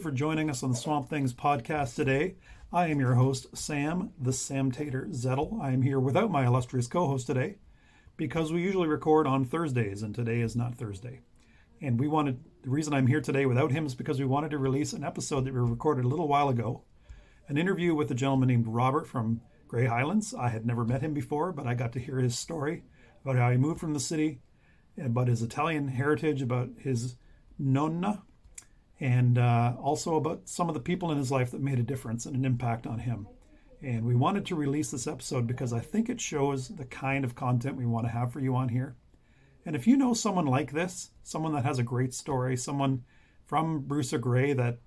you for joining us on the Swamp Things podcast today. I am your host, Sam, the Sam Tater Zettel. I am here without my illustrious co host today because we usually record on Thursdays, and today is not Thursday. And we wanted, the reason I'm here today without him is because we wanted to release an episode that we recorded a little while ago an interview with a gentleman named Robert from Grey Highlands. I had never met him before, but I got to hear his story about how he moved from the city, about his Italian heritage, about his nonna, and uh, also about some of the people in his life that made a difference and an impact on him. And we wanted to release this episode because I think it shows the kind of content we want to have for you on here. And if you know someone like this, someone that has a great story, someone from Bruce A Grey that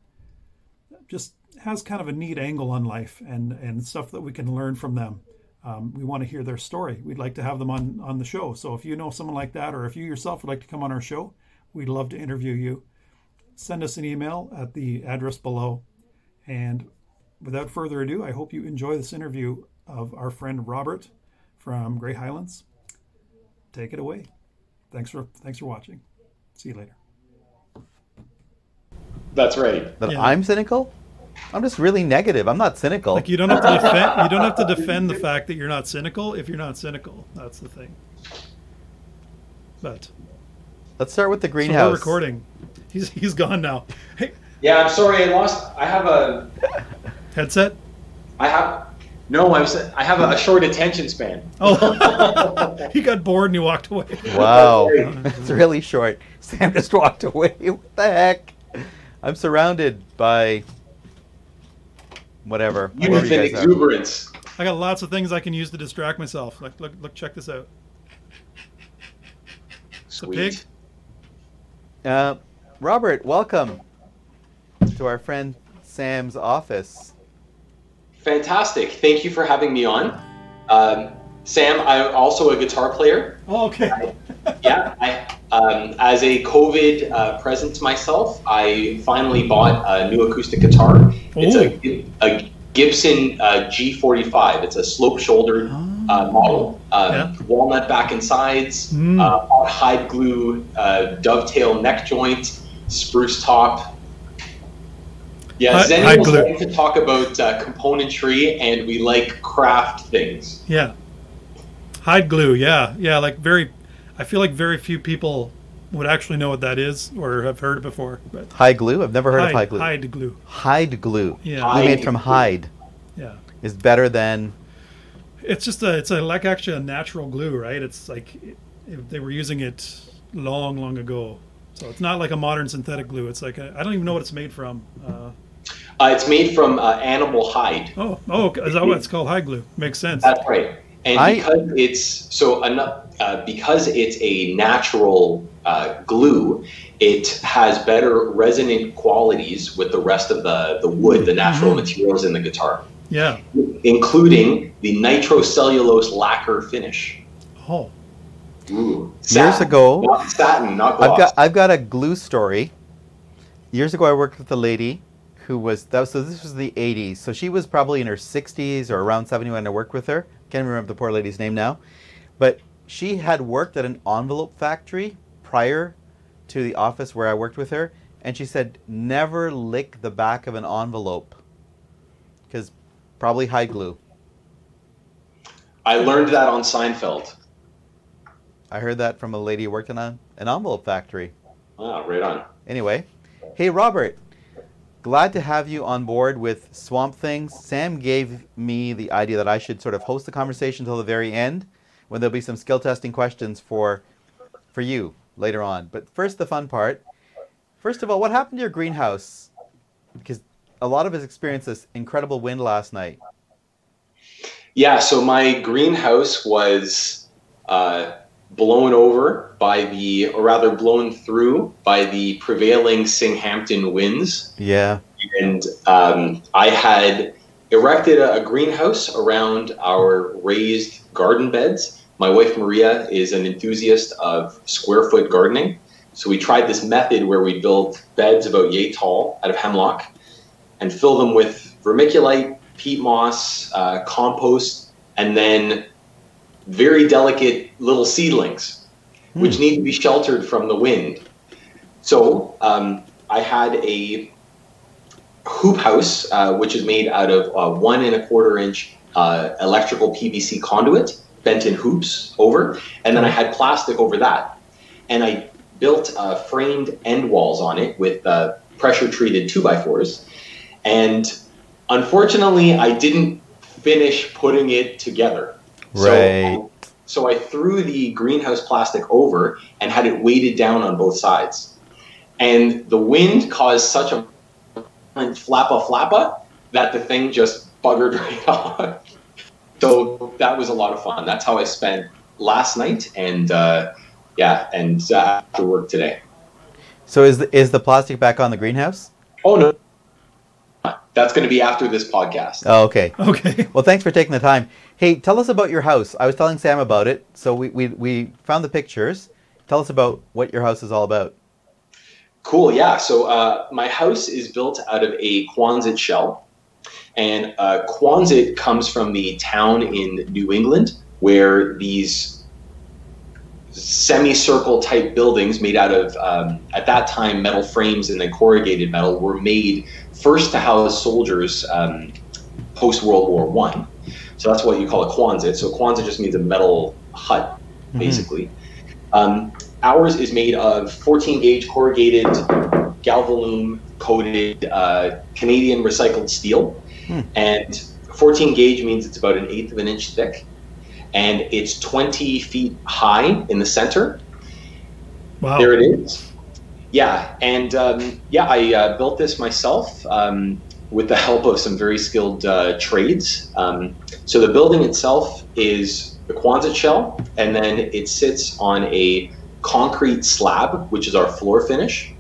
just has kind of a neat angle on life and, and stuff that we can learn from them, um, we want to hear their story. We'd like to have them on, on the show. So if you know someone like that, or if you yourself would like to come on our show, we'd love to interview you send us an email at the address below. And without further ado, I hope you enjoy this interview of our friend Robert from Grey Highlands. Take it away. Thanks for thanks for watching. See you later. That's right. That yeah. I'm cynical? I'm just really negative. I'm not cynical. Like you don't have to defend you don't have to defend the fact that you're not cynical if you're not cynical. That's the thing. But let's start with the greenhouse. So we're recording. He's he's gone now. Hey. Yeah, I'm sorry. I lost. I have a headset. I have. No, I was. I have a, a short attention span. Oh, he got bored and he walked away. Wow, it's really short. Sam just walked away. What the heck? I'm surrounded by whatever. Youth and exuberance. I got lots of things I can use to distract myself. Look, look, look! Check this out. Sweet. pig. Uh, Robert, welcome to our friend Sam's office. Fantastic. Thank you for having me on. Um, Sam, I'm also a guitar player. Oh, okay. I, yeah, I, um, as a COVID uh, present to myself, I finally bought a new acoustic guitar. It's a, a Gibson uh, G45. It's a slope-shouldered uh, model, uh, yeah. walnut back and sides, mm. Uh, hide glue uh, dovetail neck joint, spruce top. Yeah, hi, Zen was like to talk about uh, componentry, and we like craft things. Yeah, hide glue. Yeah, yeah. Like very, I feel like very few people would actually know what that is or have heard it before. But hide glue. I've never heard hide, of hide glue. Hide glue. Hide glue. Yeah, hide made from hide. Yeah, is better than. It's just a. It's a like actually a natural glue, right? It's like they were using it long, long ago. So it's not like a modern synthetic glue. It's like I don't even know what it's made from. Uh, uh, it's made from uh, animal hide. Oh, oh, is that what it's called? Hide glue makes sense. That's right. And I, because it's so uh, because it's a natural uh, glue, it has better resonant qualities with the rest of the the wood, the natural mm-hmm. materials in the guitar. Yeah, including the nitrocellulose lacquer finish. Oh, Ooh, satin, years ago, not satin, not gloss. I've got I've got a glue story. Years ago, I worked with a lady who was that was, so this was the 80s. So she was probably in her 60s or around 70 when I worked with her. Can't remember the poor lady's name now, but she had worked at an envelope factory prior to the office where I worked with her, and she said never lick the back of an envelope because probably hide glue. I learned that on Seinfeld. I heard that from a lady working on an envelope factory. Ah, right on. Anyway, hey Robert, glad to have you on board with Swamp Things. Sam gave me the idea that I should sort of host the conversation until the very end, when there'll be some skill testing questions for for you later on. But first, the fun part. First of all, what happened to your greenhouse? Because a lot of us experienced this incredible wind last night. Yeah, so my greenhouse was uh, blown over by the, or rather blown through by the prevailing Singhampton winds. Yeah. And um, I had erected a, a greenhouse around our raised garden beds. My wife Maria is an enthusiast of square foot gardening. So we tried this method where we build beds about yay tall out of hemlock and fill them with vermiculite, peat moss, uh, compost, and then very delicate little seedlings, hmm. which need to be sheltered from the wind. So um, I had a hoop house, uh, which is made out of uh, one and a quarter inch uh, electrical PVC conduit bent in hoops over, and then I had plastic over that, and I built uh, framed end walls on it with uh, pressure treated two by fours, and unfortunately, I didn't finish putting it together. Right. So, so I threw the greenhouse plastic over and had it weighted down on both sides. And the wind caused such a flappa flappa that the thing just buggered right off. So that was a lot of fun. That's how I spent last night and uh, yeah, and uh, after work today. So is the, is the plastic back on the greenhouse? Oh no, that's going to be after this podcast. Oh, okay. Okay. Well, thanks for taking the time. Hey, tell us about your house. I was telling Sam about it, so we, we, we found the pictures. Tell us about what your house is all about. Cool. Yeah. So uh, my house is built out of a Quonset shell, and uh, Quonset comes from the town in New England where these semicircle type buildings made out of um, at that time metal frames and then corrugated metal were made first to house soldiers um, post World War One. So that's what you call a Quonset. So Quonset just means a metal hut, basically. Um, ours is made of 14 gauge corrugated galvalume coated uh, Canadian recycled steel, Hmm. and 14 gauge means it's about an eighth of an inch thick, and it's 20 feet high in the center. Wow. There it is. Yeah, and um, yeah, I uh, built this myself um, with the help of some very skilled uh, trades. Um, so the building itself is the Quonset shell, and then it sits on a concrete slab, which is our floor finish.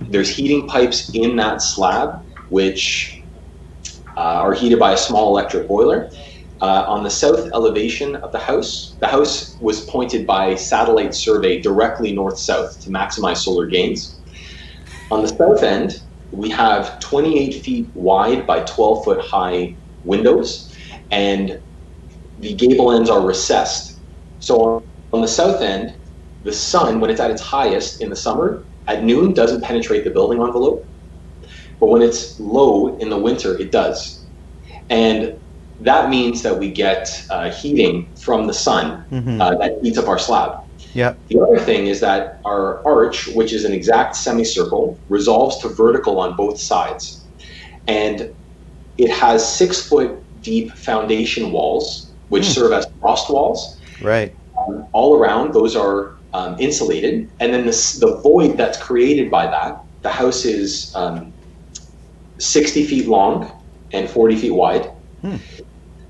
There's heating pipes in that slab, which uh, are heated by a small electric boiler. Uh, on the south elevation of the house, the house was pointed by satellite survey directly north south to maximize solar gains. On the south end, we have 28 feet wide by 12 foot high windows, and the gable ends are recessed. So on, on the south end, the sun, when it's at its highest in the summer, at noon doesn't penetrate the building envelope, but when it's low in the winter, it does. And that means that we get uh, heating from the sun Mhm. uh, that heats up our slab. Yep. The other thing is that our arch, which is an exact semicircle, resolves to vertical on both sides. And it has six foot deep foundation walls, which Hmm. serve as frost walls. Right. Um, all around, those are um, insulated. And then this, the void that's created by that, the house is um, 60 feet long and 40 feet wide. Hmm.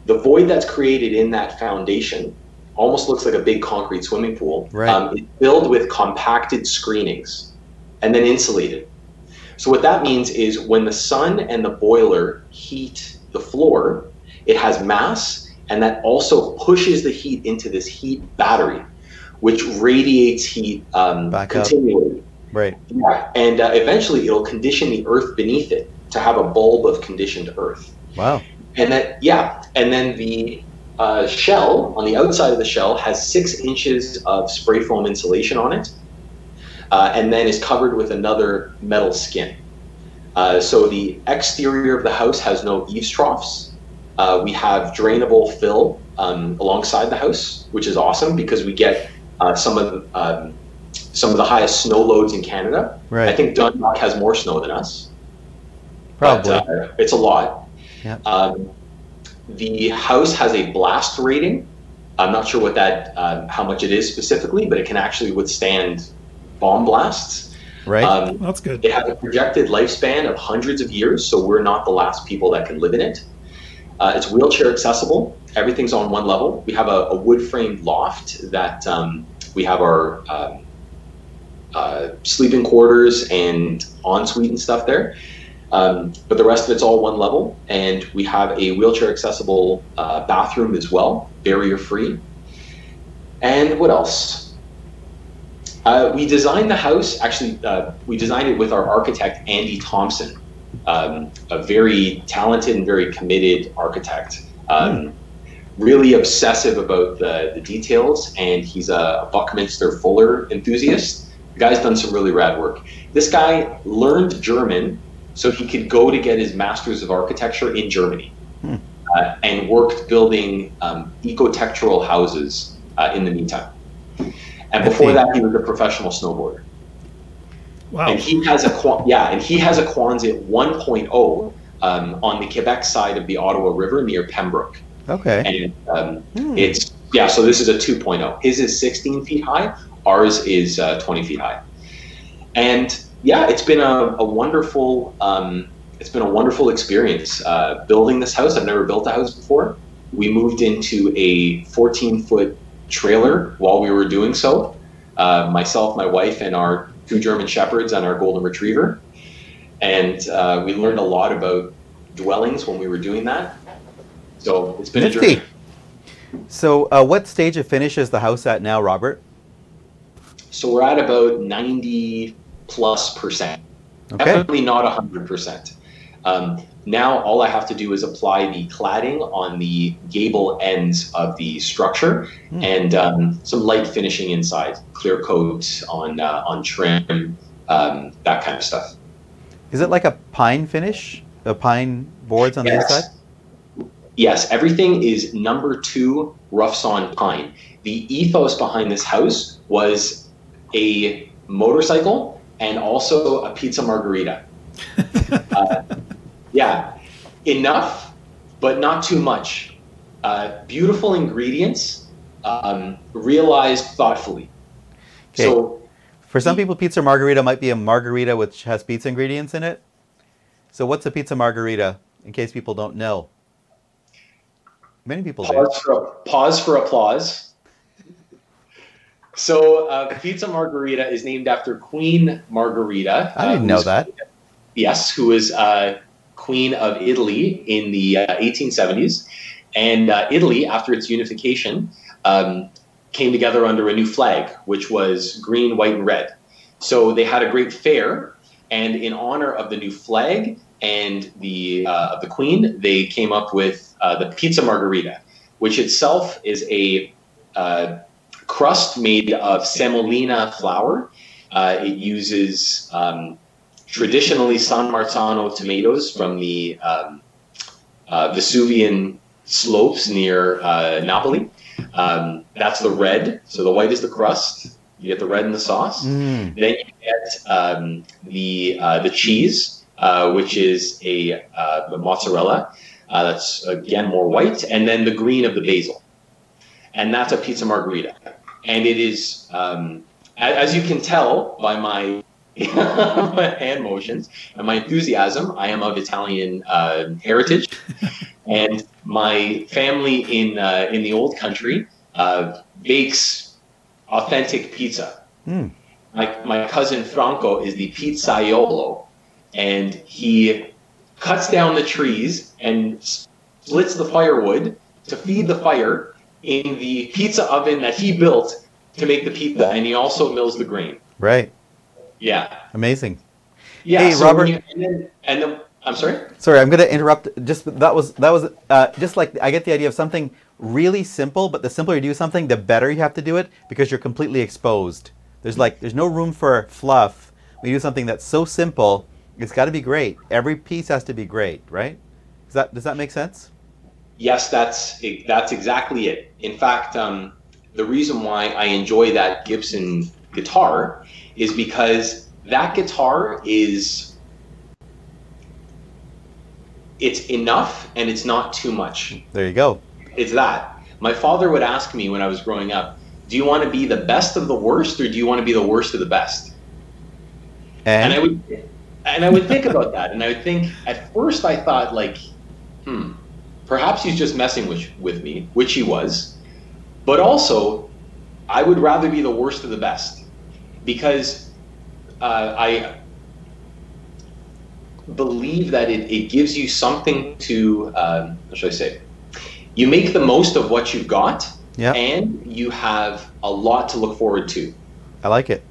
The void that's created in that foundation almost looks like a big concrete swimming pool. Right. Um, it's filled with compacted screenings and then insulated. So what that means is when the sun and the boiler heat the floor, it has mass and that also pushes the heat into this heat battery, which radiates heat um, Back up. continually. Right. Yeah. And uh, eventually it'll condition the earth beneath it to have a bulb of conditioned earth. Wow. And that, yeah, and then the uh, shell on the outside of the shell has six inches of spray foam insulation on it, uh, and then is covered with another metal skin. Uh, so the exterior of the house has no eaves troughs. Uh, we have drainable fill um, alongside the house, which is awesome because we get uh, some of the, um, some of the highest snow loads in Canada. I think Dundalk has more snow than us. Probably. But, uh, it's a lot. Yeah. Um, the house has a blast rating. I'm not sure what that, um, how much it is specifically, but it can actually withstand bomb blasts. right. Um, That's good. it has a projected lifespan of hundreds of years, so we're not the last people that can live in it. Uh, it's wheelchair accessible. Everything's on one level. We have a, a wood framed loft that um, we have our um, uh, sleeping quarters and ensuite and stuff there. Um, but the rest of it's all one level, and we have a wheelchair accessible uh, bathroom as well, barrier free. And what else? Uh, we designed the house, actually, uh, we designed it with our architect, Andy Thompson, um, a very talented and very committed architect. Um, Really obsessive about the, the details, and he's a Buckminster Fuller enthusiast. The guy's done some really rad work. This guy learned German so he could go to get his master's of architecture in Germany, Hmm. uh, and worked building um, eco-textural houses uh, in the meantime. And before that, he was a professional snowboarder. Wow. And he has a yeah, and he has a Quonset 1.0 um, on the Quebec side of the Ottawa River near Pembroke, Okay. and um, Hmm. it's yeah. So this is a 2.0. His is 16 feet high. Ours is uh, 20 feet high. And yeah, it's been a, a wonderful um, it's been a wonderful experience uh, building this house. I've never built a house before. We moved into a 14 foot trailer while we were doing so. Uh, myself, my wife, and our two German shepherds and our golden retriever. And uh, we learned a lot about dwellings when we were doing that. So it's been a journey. So, uh, what stage of finish is the house at now, Robert? So we're at about 90 plus percent. Okay. Definitely not 100 percent. Um, now all I have to do is apply the cladding on the gable ends of the structure Hmm. and um, some light finishing inside, clear coat on uh, on trim, um, that kind of stuff. Is it like a pine finish? The pine boards on the Yes. inside? Yes, everything is number two rough sawn pine. The ethos behind this house was a motorcycle and also a pizza margarita. uh, yeah, enough, but not too much. Uh, beautiful ingredients, um, realized thoughtfully. Okay. So, For some people, pizza margarita might be a margarita which has pizza ingredients in it. So, what's a pizza margarita? In case people don't know, many people do. for, pause for applause. So, uh, pizza margarita is named after Queen Margherita. I uh, didn't know who's- that. Yes, who was uh, Queen of Italy in the uh, 1870s. And uh, Italy, after its unification, um, came together under a new flag, which was green, white, and red. So they had a great fair, and in honor of the new flag and the uh, of the Queen, they came up with uh, the pizza margarita, which itself is a uh, crust made of semolina flour. Uh, it uses um, traditionally San Marzano tomatoes from the um, uh, Vesuvian slopes near uh, Napoli. Um, that's the red. So the white is the crust. You get the red in the sauce. Mm, Then you get um, the uh, the cheese, uh, which is a uh, mozzarella. Uh, that's again more white, and then the green of the basil, and that's a pizza margarita. And it is, um, as you can tell by my my hand motions and my enthusiasm, I am of Italian uh, heritage, and my family in uh, in the old country uh, bakes authentic pizza. mm. My, my cousin Franco is the pizzaiolo, and he cuts down the trees and splits the firewood to feed the fire in the pizza oven that he built to make the pizza, and he also mills the grain. Right. Yeah, Amazing. yeah. Hey, so Robert. you- and then, and then, I'm sorry. Sorry, I'm going to interrupt. Just that was that was uh, just like I get the idea of something really simple, but the simpler you do something, the better you have to do it because you're completely exposed. There's like there's no room for fluff. We do something that's so simple, it's got to be great. Every piece has to be great, right? Does that does that make sense? Yes, that's that's exactly it. In fact, um, the reason why I enjoy that Gibson guitar is because that guitar is it's enough and it's not too much. There you go. It's that. My father would ask me when I was growing up, "Do you want to be the best of the worst, or do you want to be the worst of the best?" And, and I would and I would think about that, and I would think at first I thought like, hmm, perhaps he's just messing with with me, which he was, but also I would rather be the worst of the best because uh, I believe that it, it gives you something to um, what should I say? You make the most of what you've got, yeah, and you have a lot to look forward to. I like it.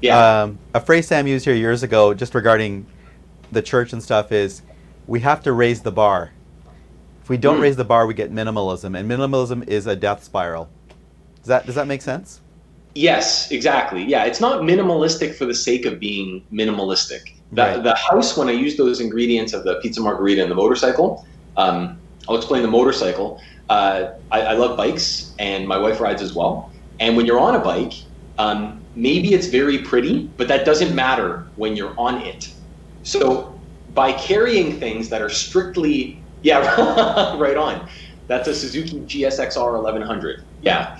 Yeah. Um, a phrase Sam used here years ago, just regarding the church and stuff, is we have to raise the bar. We don't Mm. raise the bar, we get minimalism, and minimalism is a death spiral. Does that does that make sense? Yes, exactly. Yeah, it's not minimalistic for the sake of being minimalistic. The, Right. the house, when I use those ingredients of the pizza margarita and the motorcycle, um, I'll explain the motorcycle. Uh, I, I love bikes, and my wife rides as well. And when you're on a bike, um, maybe it's very pretty, but that doesn't matter when you're on it. So by carrying things that are strictly, yeah, right on. That's a Suzuki GSXR 1100. Yeah.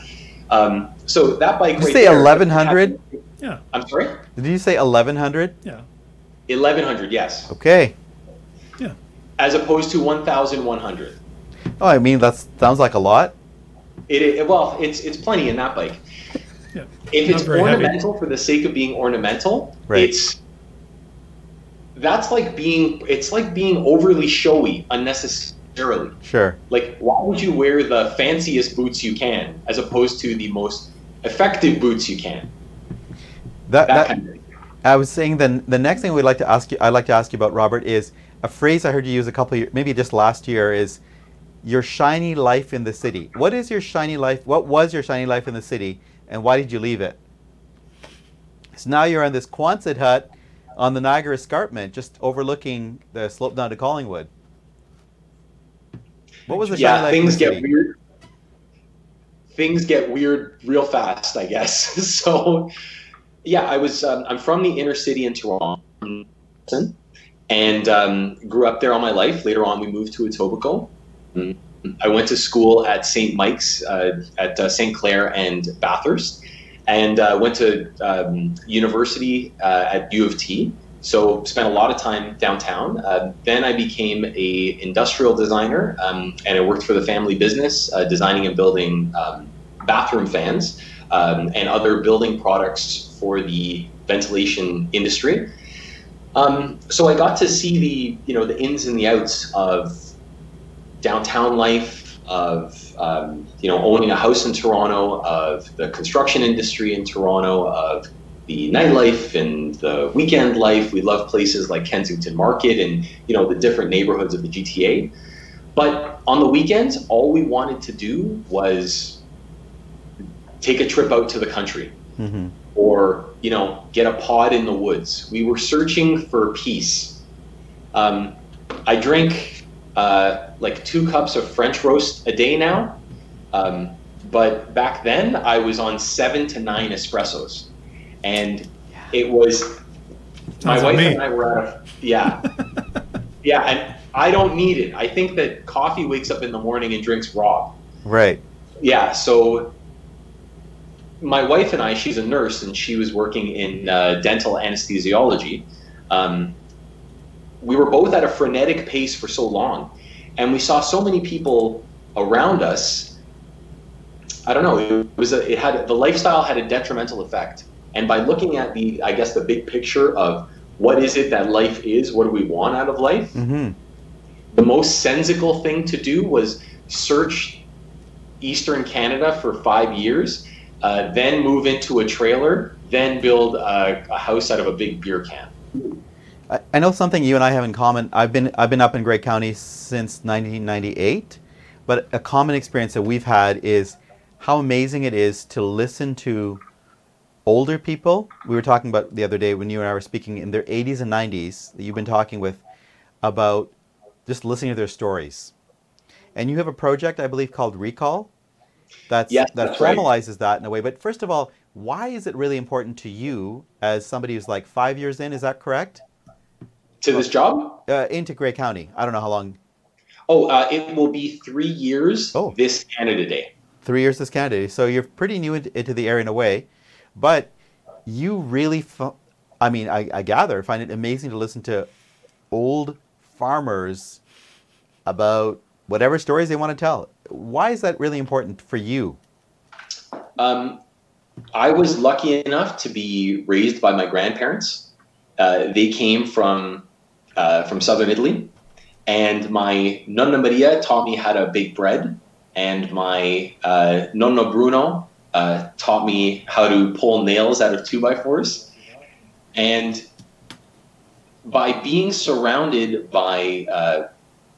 Um, so that bike. Did you right say 1100? Yeah, I'm sorry. Did you say 1100? yeah, 1100, yes, Okay. yeah. as opposed to 1100. Oh, I mean that sounds like a lot. It, it well, it's it's plenty in that bike. Yeah. If Not it's very heavy. ornamental for the sake of being ornamental, Right. it's that's like being it's like being overly showy unnecessarily. Sure. Like, why would you wear the fanciest boots you can as opposed to the most effective boots you can? That, That, that kind of. I was saying then the next thing we'd like to ask you I'd like to ask you about Robert is a phrase I heard you use a couple of years, maybe just last year is your shiny life in the city. What is your shiny life? What was your shiny life in the city and why did you leave it? So now you're in this Quonset hut on the Niagara Escarpment just overlooking the slope down to Collingwood. What was the yeah, things get city? weird. Things get weird real fast, I guess. so, yeah, I was. Um, I'm from the inner city in Toronto, and um, grew up there all my life. Later on, we moved to Etobicoke. Mm. I went to school at St. Mike's uh, at uh, St. Clair and Bathurst, and uh, went to um, university uh, at U of T. So spent a lot of time downtown. Uh, then I became a industrial designer, um, and I worked for the family business, uh, designing and building um, bathroom fans um, and other building products for the ventilation industry. Um, so I got to see the you know the ins and the outs of downtown life, of um, you know owning a house in Toronto, of the construction industry in Toronto, of the nightlife and the weekend life. We love places like Kensington Market and you know the different neighborhoods of the GTA. But on the weekends, all we wanted to do was take a trip out to the country hmm or you know get a pod in the woods. We were searching for peace. Um, I drink uh, like two cups of French roast a day now, um, but back then I was on seven to nine espressos, and it was my Sounds like wife me. and I were at a yeah yeah, and I don't need it. I think that coffee wakes up in the morning and drinks raw Right. yeah so my wife and i she's a nurse and she was working in uh, dental anesthesiology um, we were both at a frenetic pace for so long and we saw so many people around us. I don't know it was a, it had the lifestyle had a detrimental effect. And by looking at the i guess the big picture of what is it that life is what do we want out of life hmm the most sensical thing to do was search Eastern Canada for five years, uh, then move into a trailer, then build a, a house out of a big beer can. I, I know something you and I have in common. I've been I've been up in Grey County since 1998, but a common experience that we've had is how amazing it is to listen to older people. We were talking about the other day when you and I were speaking in their 80s and 90s that you've been talking with about just listening to their stories. And you have a project, I believe, called Recall. That's, Yes, that that's right. formalizes that in a way. But first of all, why is it really important to you as somebody who's like five years in? Is that correct? To this job? uh, into Grey County. I don't know how long. Oh, uh, it will be three years Oh. this Canada Day. Three years this Canada Day. So you're pretty new into, into the area in a way, but you really, fu- I mean, I, I gather, find it amazing to listen to old farmers about whatever stories they want to tell. Why is that really important for you? Um, I was lucky enough to be raised by my grandparents. Uh, they came from uh, from southern Italy, and my nonna Maria taught me how to bake bread, and my uh, nonno Bruno uh, taught me how to pull nails out of two by fours, and by being surrounded by uh,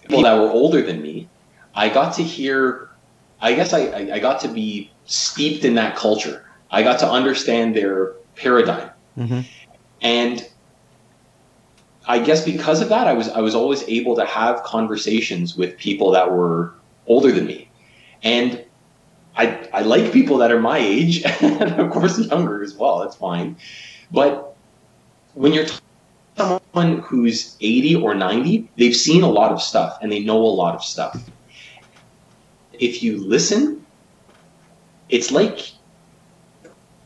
people that were older than me, I got to hear. I guess I, I, got to be steeped in that culture. I got to understand their paradigm. hmm And I guess because of that, I was I was always able to have conversations with people that were older than me, and I I like people that are my age, and of course younger as well. That's fine, but when you're talking to someone who's eighty or ninety, they've seen a lot of stuff and they know a lot of stuff. If you listen, it's like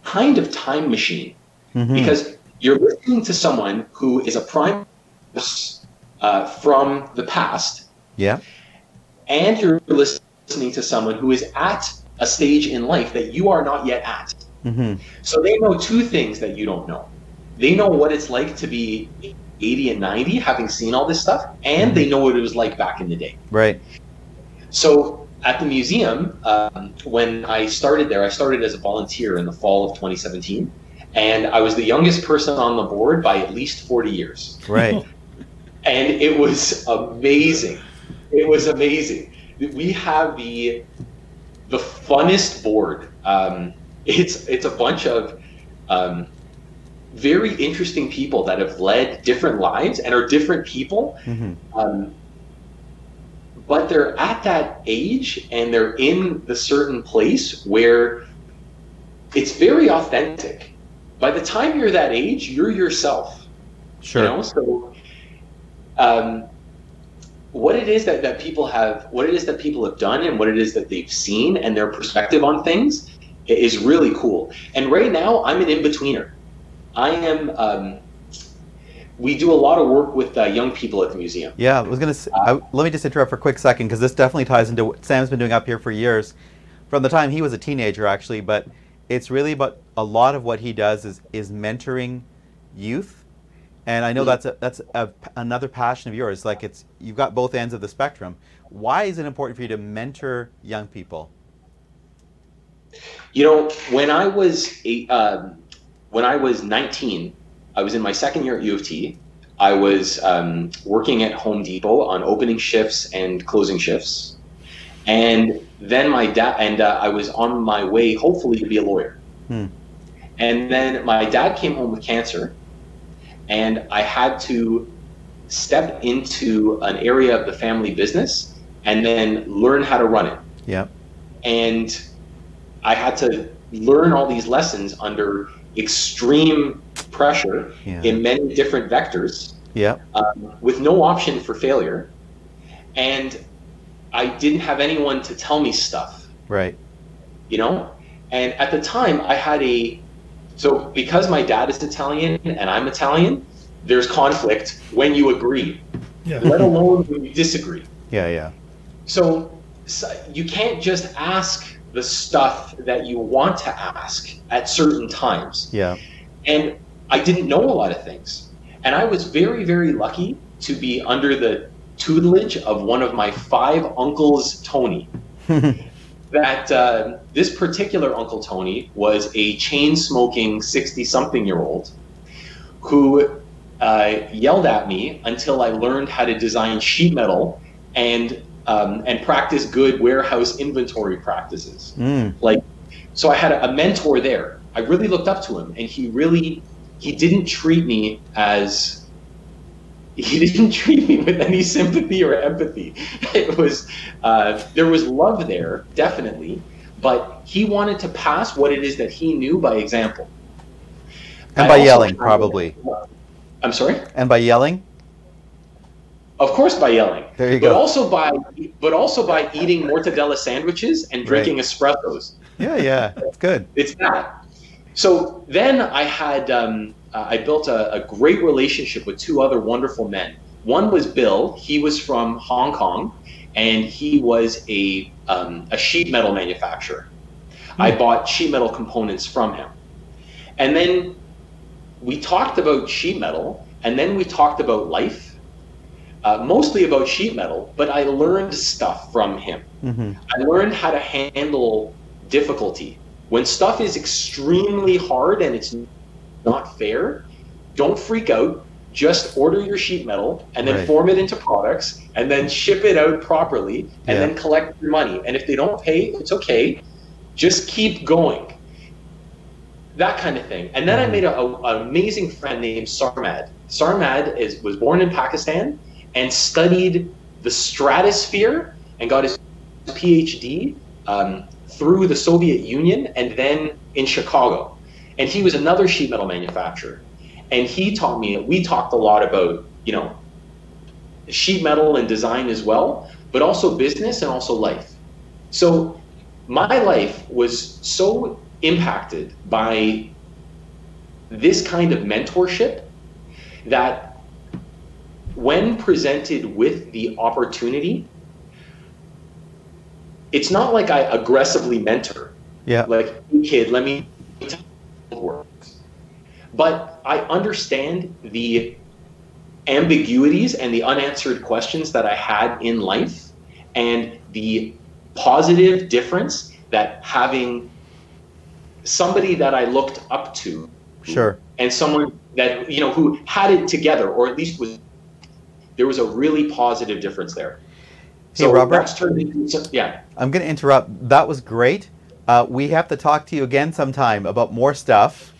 kind of time machine hmm because you're listening to someone who is a prime uh, from the past, Yeah. and you're listening to someone who is at a stage in life that you are not yet at. hmm So they know two things that you don't know. They know what it's like to be 80 and 90, having seen all this stuff, and they know what it was like back in the day. Right. So at the museum, um, when I started there, I started as a volunteer in the fall of 2017, and I was the youngest person on the board by at least 40 years. Right. and it was amazing. It was amazing. We have the the funnest board. Um, it's it's a bunch of um, very interesting people that have led different lives and are different people. hmm Um, but they're at that age and they're in the certain place where it's very authentic. By the time you're that age, you're yourself. Sure. You know, so um, what it is that, that people have, what it is that people have done, and what it is that they've seen, and their perspective on things is really cool. And right now, I'm an in betweener. I am. Um, we do a lot of work with uh, young people at the museum. Yeah, I was gonna. Say, I, let me just interrupt for a quick second because this definitely ties into what Sam's been doing up here for years, from the time he was a teenager, actually. But it's really about a lot of what he does is is mentoring youth, and I know Mhm. that's a, that's a, another passion of yours. Like it's you've got both ends of the spectrum. Why is it important for you to mentor young people? You know, when I was eight, um, when I was 19, I was in my second year at U of T. I was um, working at Home Depot on opening shifts and closing shifts, and then my dad and uh, I was on my way, hopefully, to be a lawyer. Hmm. And then my dad came home with cancer, and I had to step into an area of the family business and then learn how to run it Yeah. and I had to learn all these lessons under extreme pressure Yeah. in many different vectors Yeah. um, with no option for failure. And I didn't have anyone to tell me stuff, Right. you know? And at the time, I had a so because my dad is Italian and I'm Italian, there's conflict when you agree, Yeah. let alone when you disagree. Yeah. Yeah. So, so you can't just ask the stuff that you want to ask at certain times. Yeah. And I didn't know a lot of things. And I was very, very lucky to be under the tutelage of one of my five uncles, Tony. That uh, this particular Uncle Tony was a chain smoking 60 something year old who uh, yelled at me until I learned how to design sheet metal and um, and practice good warehouse inventory practices. mm. So I had a, a mentor there. I really looked up to him, and he really he didn't treat me as he didn't treat me with any sympathy or empathy. It was uh, there was love there, definitely, but he wanted to pass what it is that he knew by example. And I by yelling, probably. I'm sorry. And by yelling. Of course, by yelling. There you But go. also by but also by eating mortadella sandwiches and drinking espressos. Yeah. Yeah. It's good. It's that. So then I had um, uh, I built a, a great relationship with two other wonderful men. One was Bill. He was from Hong Kong, and he was a um, a sheet metal manufacturer. I bought sheet metal components from him, and then we talked about sheet metal, and then we talked about life. Uh, mostly about sheet metal, but I learned stuff from him. hmm I learned how to handle difficulty. When stuff is extremely hard and it's not fair, don't freak out. Just order your sheet metal and then Right. form it into products and then ship it out properly and Yeah. then collect your money. And if they don't pay, it's okay. Just keep going. that kind of thing. And then I made a, a, an amazing friend named Sarmad. Sarmad is was born in Pakistan and studied the stratosphere and got his PhD um, through the Soviet Union and then in Chicago. And he was another sheet metal manufacturer. And he taught me, we talked a lot about, you know, sheet metal and design as well, but also business and also life. So my life was so impacted by this kind of mentorship that when presented with the opportunity, it's not like I aggressively mentor. Yeah. Like, hey kid, let me tell you how it works. But I understand the ambiguities and the unanswered questions that I had in life and the positive difference that having somebody that I looked up to Sure. and someone that you know who had it together or at least was there was a really positive difference there. Hey, So Robert. that's turned into some- yeah. I'm going to interrupt. That was great. Uh, we have to talk to you again sometime about more stuff.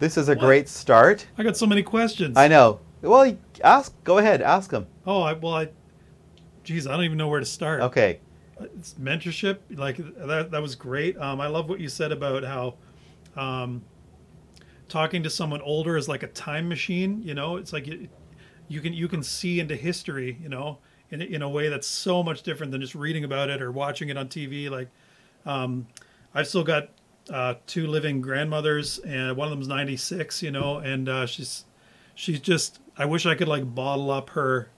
This is a What? great start. I got so many questions. I know. Well, ask. Go ahead. Ask them. Oh, I, well, I, geez, I don't even know where to start. Okay. It's mentorship, like that. That was great. Um, I love what you said about how, um, talking to someone older is like a time machine. You know, it's like you, you can you can see into history. You know, in in a way that's so much different than just reading about it or watching it on TV. Like, um, I've still got uh, two living grandmothers, and one of them's 96. You know, and uh, she's she's just. I wish I could like bottle up her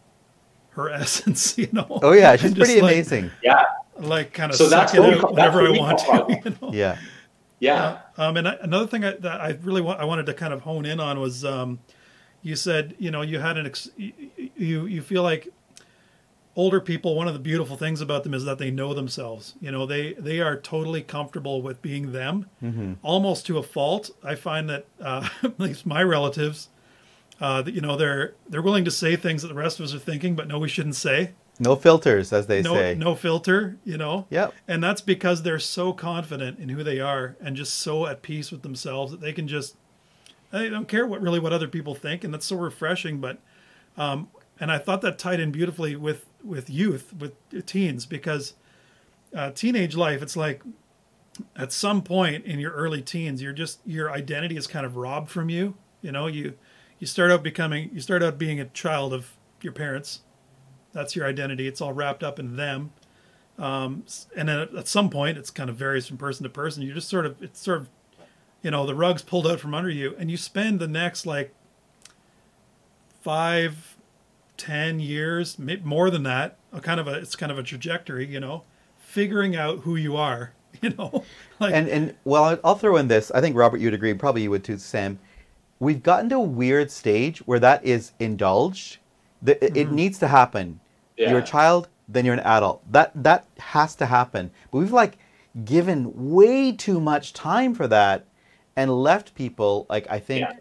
her essence. You know. Oh yeah, she's pretty like- amazing. Yeah. like kind of So suck that's it what we out whenever I want to. You know? Yeah. Yeah. Um, and I, another thing I, that I really want, I wanted to kind of hone in on was, um, you said, you know, you had an, ex- you, you, you feel like older people, one of the beautiful things about them is that they know themselves. You know, they, they are totally comfortable with being them, almost to a fault. I find that, uh, at least my relatives, uh, that, you know, they're, they're willing to say things that the rest of us are thinking, but no, we shouldn't say No filters, as they no, say. no filter, you know? Yep. And that's because they're so confident in who they are and just so at peace with themselves that they can just they don't care what really what other people think and that's so refreshing but um and I thought that tied in beautifully with with youth with teens because uh, teenage life it's like at some point in your early teens you're just your identity is kind of robbed from you you know? You you start out becoming you start out being a child of your parents. That's your identity. It's all wrapped up in them. Um, and then at, some point it's kind of varies from person to person. You just sort of it's sort of you know the rug's pulled out from under you and you spend the next like five ten years may- more than that a kind of a it's kind of a trajectory you know figuring out who you are you know like And and well, I- I'll throw in this. I think Robert, you'd agree. Probably you would too, Sam. We've gotten to a weird stage where that is indulged. The, it- It mm-hmm. needs to happen. You're Yeah. a child, then you're an adult. That that has to happen. But we've like given way too much time for that, and left people like I think, Yeah.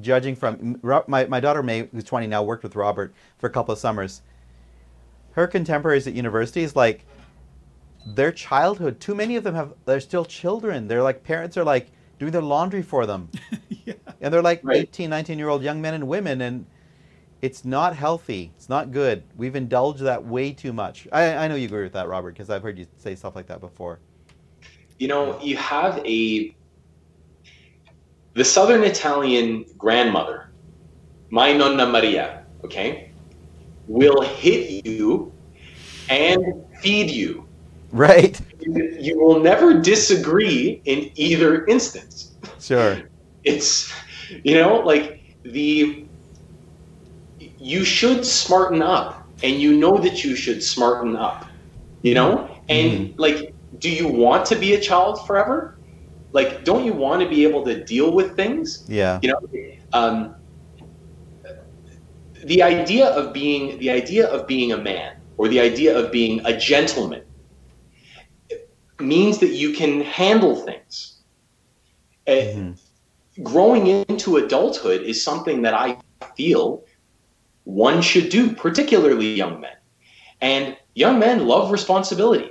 Judging from my my daughter May, who's 20 now, worked with Robert for a couple of summers. Her contemporaries at university is like their childhood too many of them have they're still children. They're like parents are like doing their laundry for them. Yeah. And they're like Right. 18 19 year old young men and women and it's not healthy. It's not good. We've indulged that way too much. I, I know you agree with that robert because i've heard you say stuff like that before. You know, you have a the Southern Italian grandmother, my nonna Maria, okay, will hit you and feed you. right You, you will never disagree in either instance. sure It's you know like the you should smarten up, and you know that you should smarten up. You know, and mm-hmm. like, do you want to be a child forever? Like, don't you want to be able to deal with things? yeah you know um, the idea of being the idea of being a man or the idea of being a gentleman means that you can handle things Uh, Mhm. growing into adulthood is something that i feel one should do particularly young men and young men love responsibility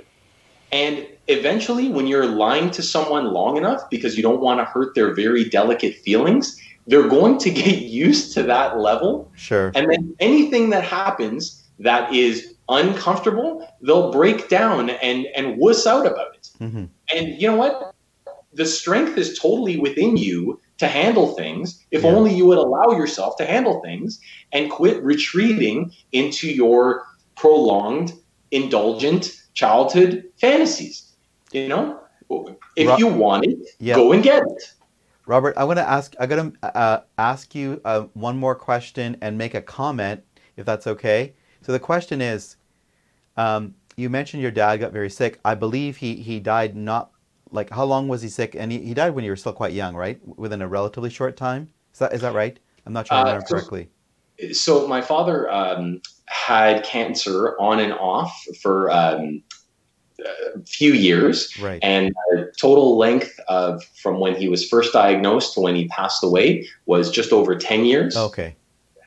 and eventually, when you're lying to someone long enough because you don't want to hurt their very delicate feelings, they're going to get used to that level. Sure. And then anything that happens that is uncomfortable, they'll break down and, and wuss out about it. hmm And you know what? The strength is totally within you to handle things if Yeah. only you would allow yourself to handle things and quit retreating into your prolonged, indulgent childhood fantasies. You know? If Ro- you want it, Yeah. go and get it. Robert, I want to ask. I got to uh, ask you uh, one more question and make a comment, if that's okay. So the question is, um, you mentioned your dad got very sick. I believe he he died not like how long was he sick? And he, he died when you were still quite young, right? Within a relatively short time. Is that is that right? I'm not sure I Uh, remember so- correctly. so my father um, had cancer on and off for um, few years Right. and the total length of from when he was first diagnosed to when he passed away was just over 10 years Okay.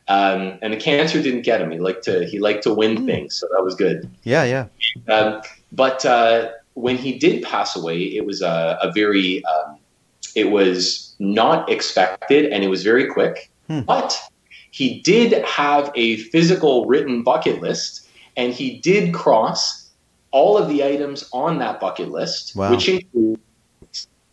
um, and the cancer didn't get him he liked to he liked to win Hmm. things so that was good Yeah. Yeah. um, but uh, when he did pass away, it was a, a very, um, it was not expected and it was very quick. Hmm. But he did have a physical written bucket list and he did cross all of the items on that bucket list, Wow. which includes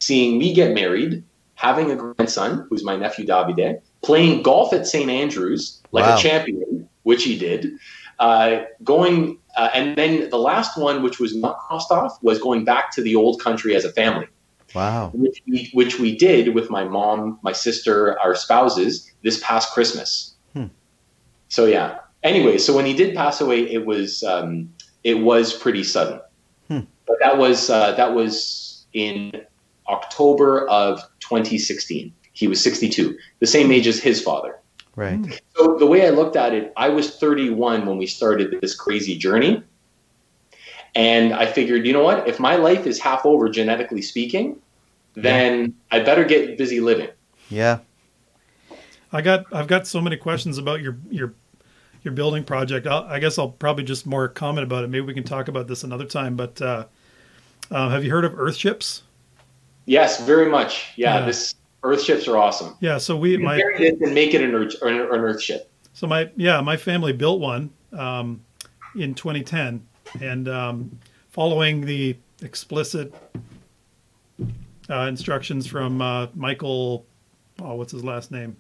seeing me get married, having a grandson, who's my nephew Davide, playing golf at St. Andrews like Wow. a champion, which he did, uh, going, uh, and then the last one, which was not crossed off, was going back to the old country as a family, Wow. which we, which we did with my mom, my sister, our spouses this past Christmas. Hmm. So yeah. Anyway, so when he did pass away, it was um, it was pretty sudden, Hmm. but that was uh, that was in October of 2016. He was 62, the same age as his father. Right. So the way I looked at it, I was 31 when we started this crazy journey. And I figured, you know what? If my life is half over genetically speaking, then I better get busy living. Yeah. I got I've got so many questions about your your your building project. I'll, I guess I'll probably just more comment about it. Maybe we can talk about this another time. But uh, uh, have you heard of Earthships? Yes, very much. Yeah, Yeah. this Earth ships are awesome. Yeah. So we You can my and make it an Earth, an an Earth ship. So my yeah, my family built one um, in 2010, and um, following the explicit uh, instructions from uh, Michael, oh, what's his last name?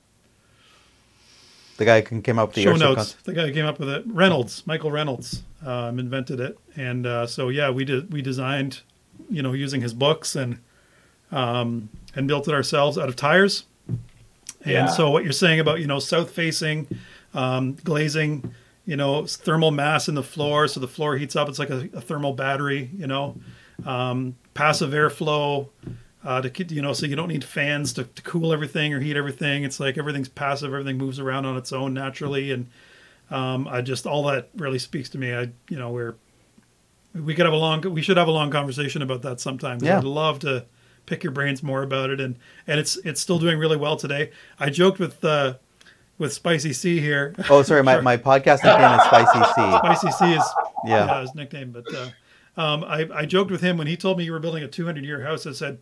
The guy who came up with the Show notes. concept. The guy who came up with it, Reynolds, Michael Reynolds, um, invented it, and uh, so yeah, we did we designed, you know, using his books and um, and built it ourselves out of tires. And Yeah. so what you're saying about you know south facing um, glazing, you know thermal mass in the floor, so the floor heats up. It's like a, a thermal battery, you know, um, passive airflow. Uh, to you know, so you don't need fans to, to cool everything or heat everything. It's like everything's passive. Everything moves around on its own naturally, and um, I just all that really speaks to me. I you know we're we could have a long we should have a long conversation about that sometime. Yeah. I'd love to pick your brains more about it, and and it's it's still doing really well today. I joked with uh, with Spicy C here. Oh, sorry. My, my podcast nickname is Spicy C. Spicy C is Yeah. yeah, his nickname. But uh, um, I, I joked with him when he told me you were building a 200 year house. I said,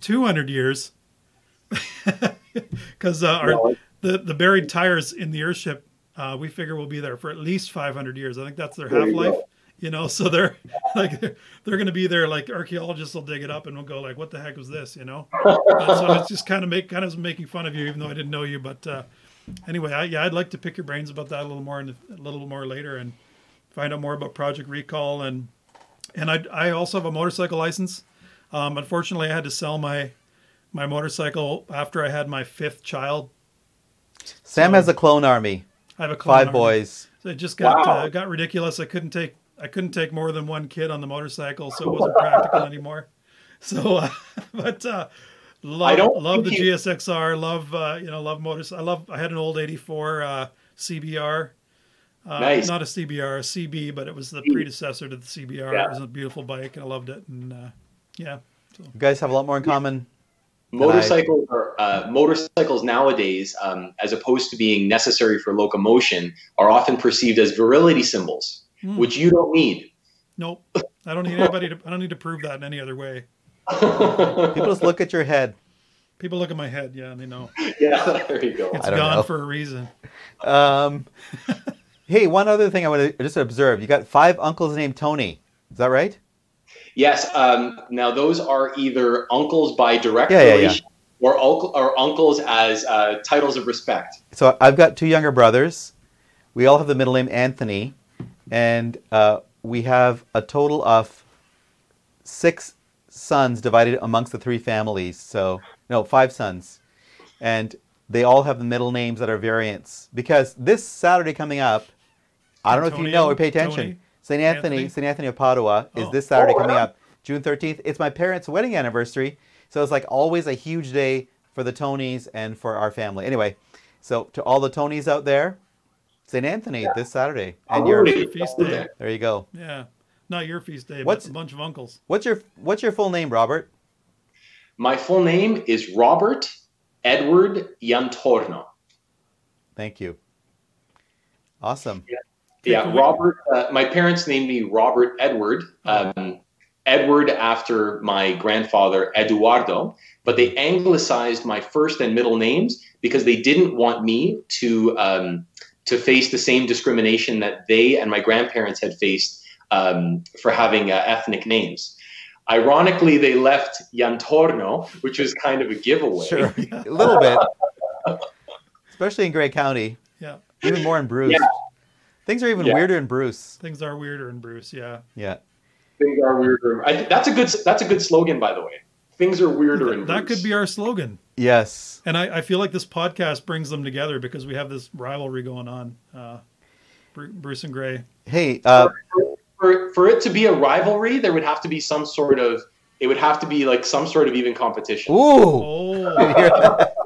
200 years, because uh, our Well, the the buried tires in the Earthship, uh, we figure will be there for at least 500 years. I think that's their half life. You know, so they're like they're, they're going to be there. Like archaeologists will dig it up and we'll go like, "What the heck was this?" You know. Uh, so it's just kind of make kind of making fun of you, even though I didn't know you. But uh, anyway, I, yeah, I'd like to pick your brains about that a little more and a little more later, and find out more about Project Recall and and I I also have a motorcycle license. Um, unfortunately, I had to sell my my motorcycle after I had my fifth child. Sam So- has a clone army. I have a clone Five army. boys. So it just got Wow. uh, got ridiculous. I couldn't take I couldn't take more than one kid on the motorcycle, so it wasn't practical anymore. So, uh, but uh, love I don't love the you- GSXR. Love uh, you know love motors. I love. I had an old ation uh, CBR. Uh, Nice. Not a CBR, a CB, but it was the predecessor to the CBR. Yeah. It was a beautiful bike, and I loved it. And uh, yeah, You guys have a lot more in common. motorcycles are uh, motorcycles nowadays, um, as opposed to being necessary for locomotion, are often perceived as virility symbols, Hmm. which you don't need. Nope. I don't need anybody to. I don't need to prove that in any other way. People just look at your head. People look at my head. Yeah, and they know yeah, there you go. it's I don't gone know. for a reason. Um, hey, one other thing I want to just observe. You got five uncles named Tony. Is that right? Yes. Um, now those are either uncles by direct Yeah, yeah, yeah. relation or, uncle, or uncles as uh, titles of respect. So I've got two younger brothers. We all have the middle name Anthony, and uh, we have a total of six sons divided amongst the three families. So no, five sons, and they all have the middle names that are variants. Because this Saturday coming up, I don't know if you know or pay attention. Tony, St. Anthony, Anthony. St. Anthony of Padua is Oh. this Saturday Oh, coming up, June 13th. It's my parents' wedding anniversary, so it's like always a huge day for the Tonys and for our family. Anyway, so to all the Tonys out there, St. Anthony this Saturday, oh, and Oh, your feast day. there you go. Yeah, not your feast day, What's- but a bunch of uncles. What's your what's your full name, Robert? My full name is Robert Edward Yantorno. Thank you. Awesome. Yeah, can we- Robert. Uh, my parents named me Robert Edward. Um, Edward after my grandfather Eduardo, but they anglicized my first and middle names because they didn't want me to um, to face the same discrimination that they and my grandparents had faced um, for having uh, ethnic names. Ironically, they left Yantorno, which was kind of a giveaway. Sure, a little bit, especially in Grey County. Yeah, Even more in Bruce. Yeah. Things are even Yeah. weirder in Bruce. things are weirder in Bruce. Yeah, Yeah. Things are weirder. I, that's a good. That's a good slogan, by the way. Things are weirder in Bruce. that Bruce. could be our slogan. Yes. And I, I feel like this podcast brings them together because we have this rivalry going on. Uh, Bruce and Grey. Hey, uh, for for it to be a rivalry, there would have to be some sort of it would have to be like some sort of even competition. ooh. Oh,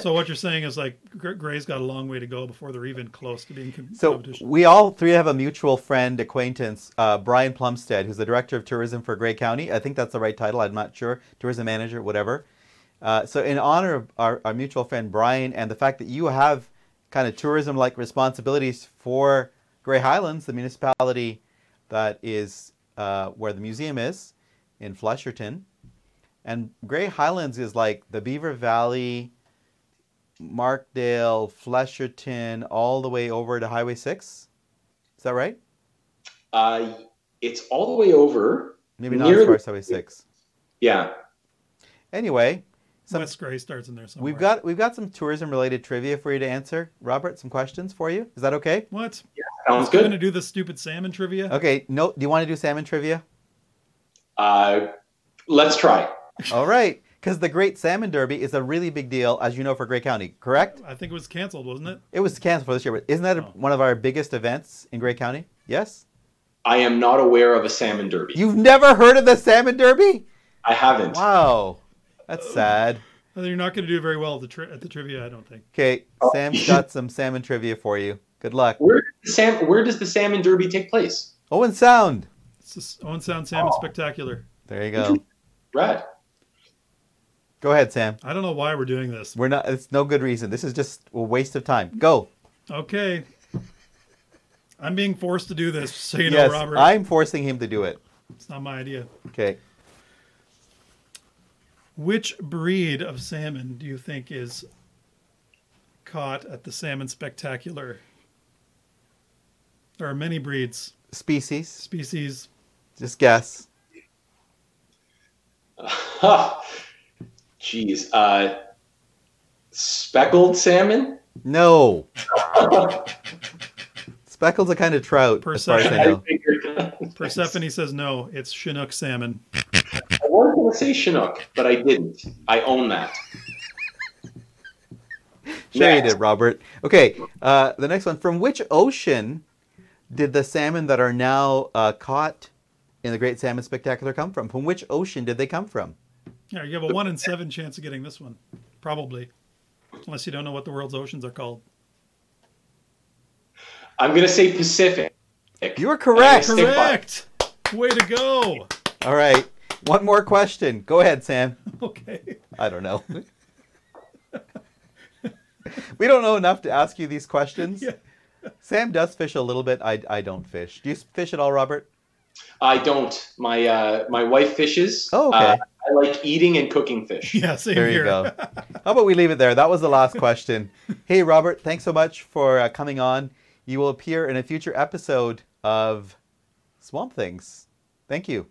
so what you're saying is like Grey's got a long way to go before they're even close to being com- So we all three have a mutual friend, acquaintance, uh, Brian Plumstead, who's the director of tourism for Grey County. I think that's the right title. I'm not sure. Tourism manager, whatever. Uh, so in honor of our, our mutual friend Brian and the fact that you have kind of tourism-like responsibilities for Grey Highlands, the municipality that is uh, where the museum is in Flesherton, and Grey Highlands is like the Beaver Valley, Markdale, Flesherton, all the way over to Highway 6. Is that right? Uh, it's all the way over. Maybe not Near as far the- as Highway 6. Yeah. Anyway, some, West Grey starts in there somewhere. we've got we've got some tourism related trivia for you to answer. Robert, some questions for you. Is that okay? what? Sounds I'm going to do the stupid salmon trivia. Okay. No, do you want to do salmon trivia? Uh, let's try. All right. Because the Great Salmon Derby is a really big deal, as you know, for Grey County, correct? I think it was canceled, wasn't it? It was canceled for this year, but isn't that Oh. one of our biggest events in Grey County? Yes? I am not aware of a salmon derby. You've never heard of the Salmon Derby? I haven't. Wow. That's oh. sad. Well, You're not going to do very well at the, tri- at the trivia, I don't think. Okay, oh. Sam's got some salmon trivia for you. Good luck. Where does the sam- Where does the salmon derby take place? Owen Sound. It's just Owen Sound Salmon Spectacular. There you go. Rad. Go ahead, Sam. I don't know why we're doing this. We're not. It's no good reason. This is just a waste of time. Go. Okay. I'm being forced to do this, so you yes, know, Robert. I'm forcing him to do it. It's not my idea. Okay. Which breed of salmon do you think is caught at the Salmon Spectacular? There are many breeds, Species. species. Just guess. Jeez. Uh, speckled salmon? No. Speckled's a kind of trout, as far as I Persephone. know. Persephone says no, it's Chinook salmon. I was going to say Chinook, but I didn't. I own that. Sure you did, Robert. Okay, uh, the next one. From which ocean did the salmon that are now uh, caught in the Great Salmon Spectacular come from? From which ocean did they come from? Yeah, you have a one in seven chance of getting this one, probably, unless you don't know what the world's oceans are called. I'm going to say Pacific. You are correct. Correct. Way to go. All right. One more question. Go ahead, Sam. Okay. I don't know. we don't know enough to ask you these questions. Yeah. Sam does fish a little bit. I, I don't fish. Do you fish at all, Robert? I don't. My uh, my wife fishes. Oh, okay. Uh, I like eating and cooking fish. Yeah, same There here. you go. How about we leave it there? That was the last question. hey, Robert, thanks so much for uh, coming on. You will appear in a future episode of Swamp Things. Thank you.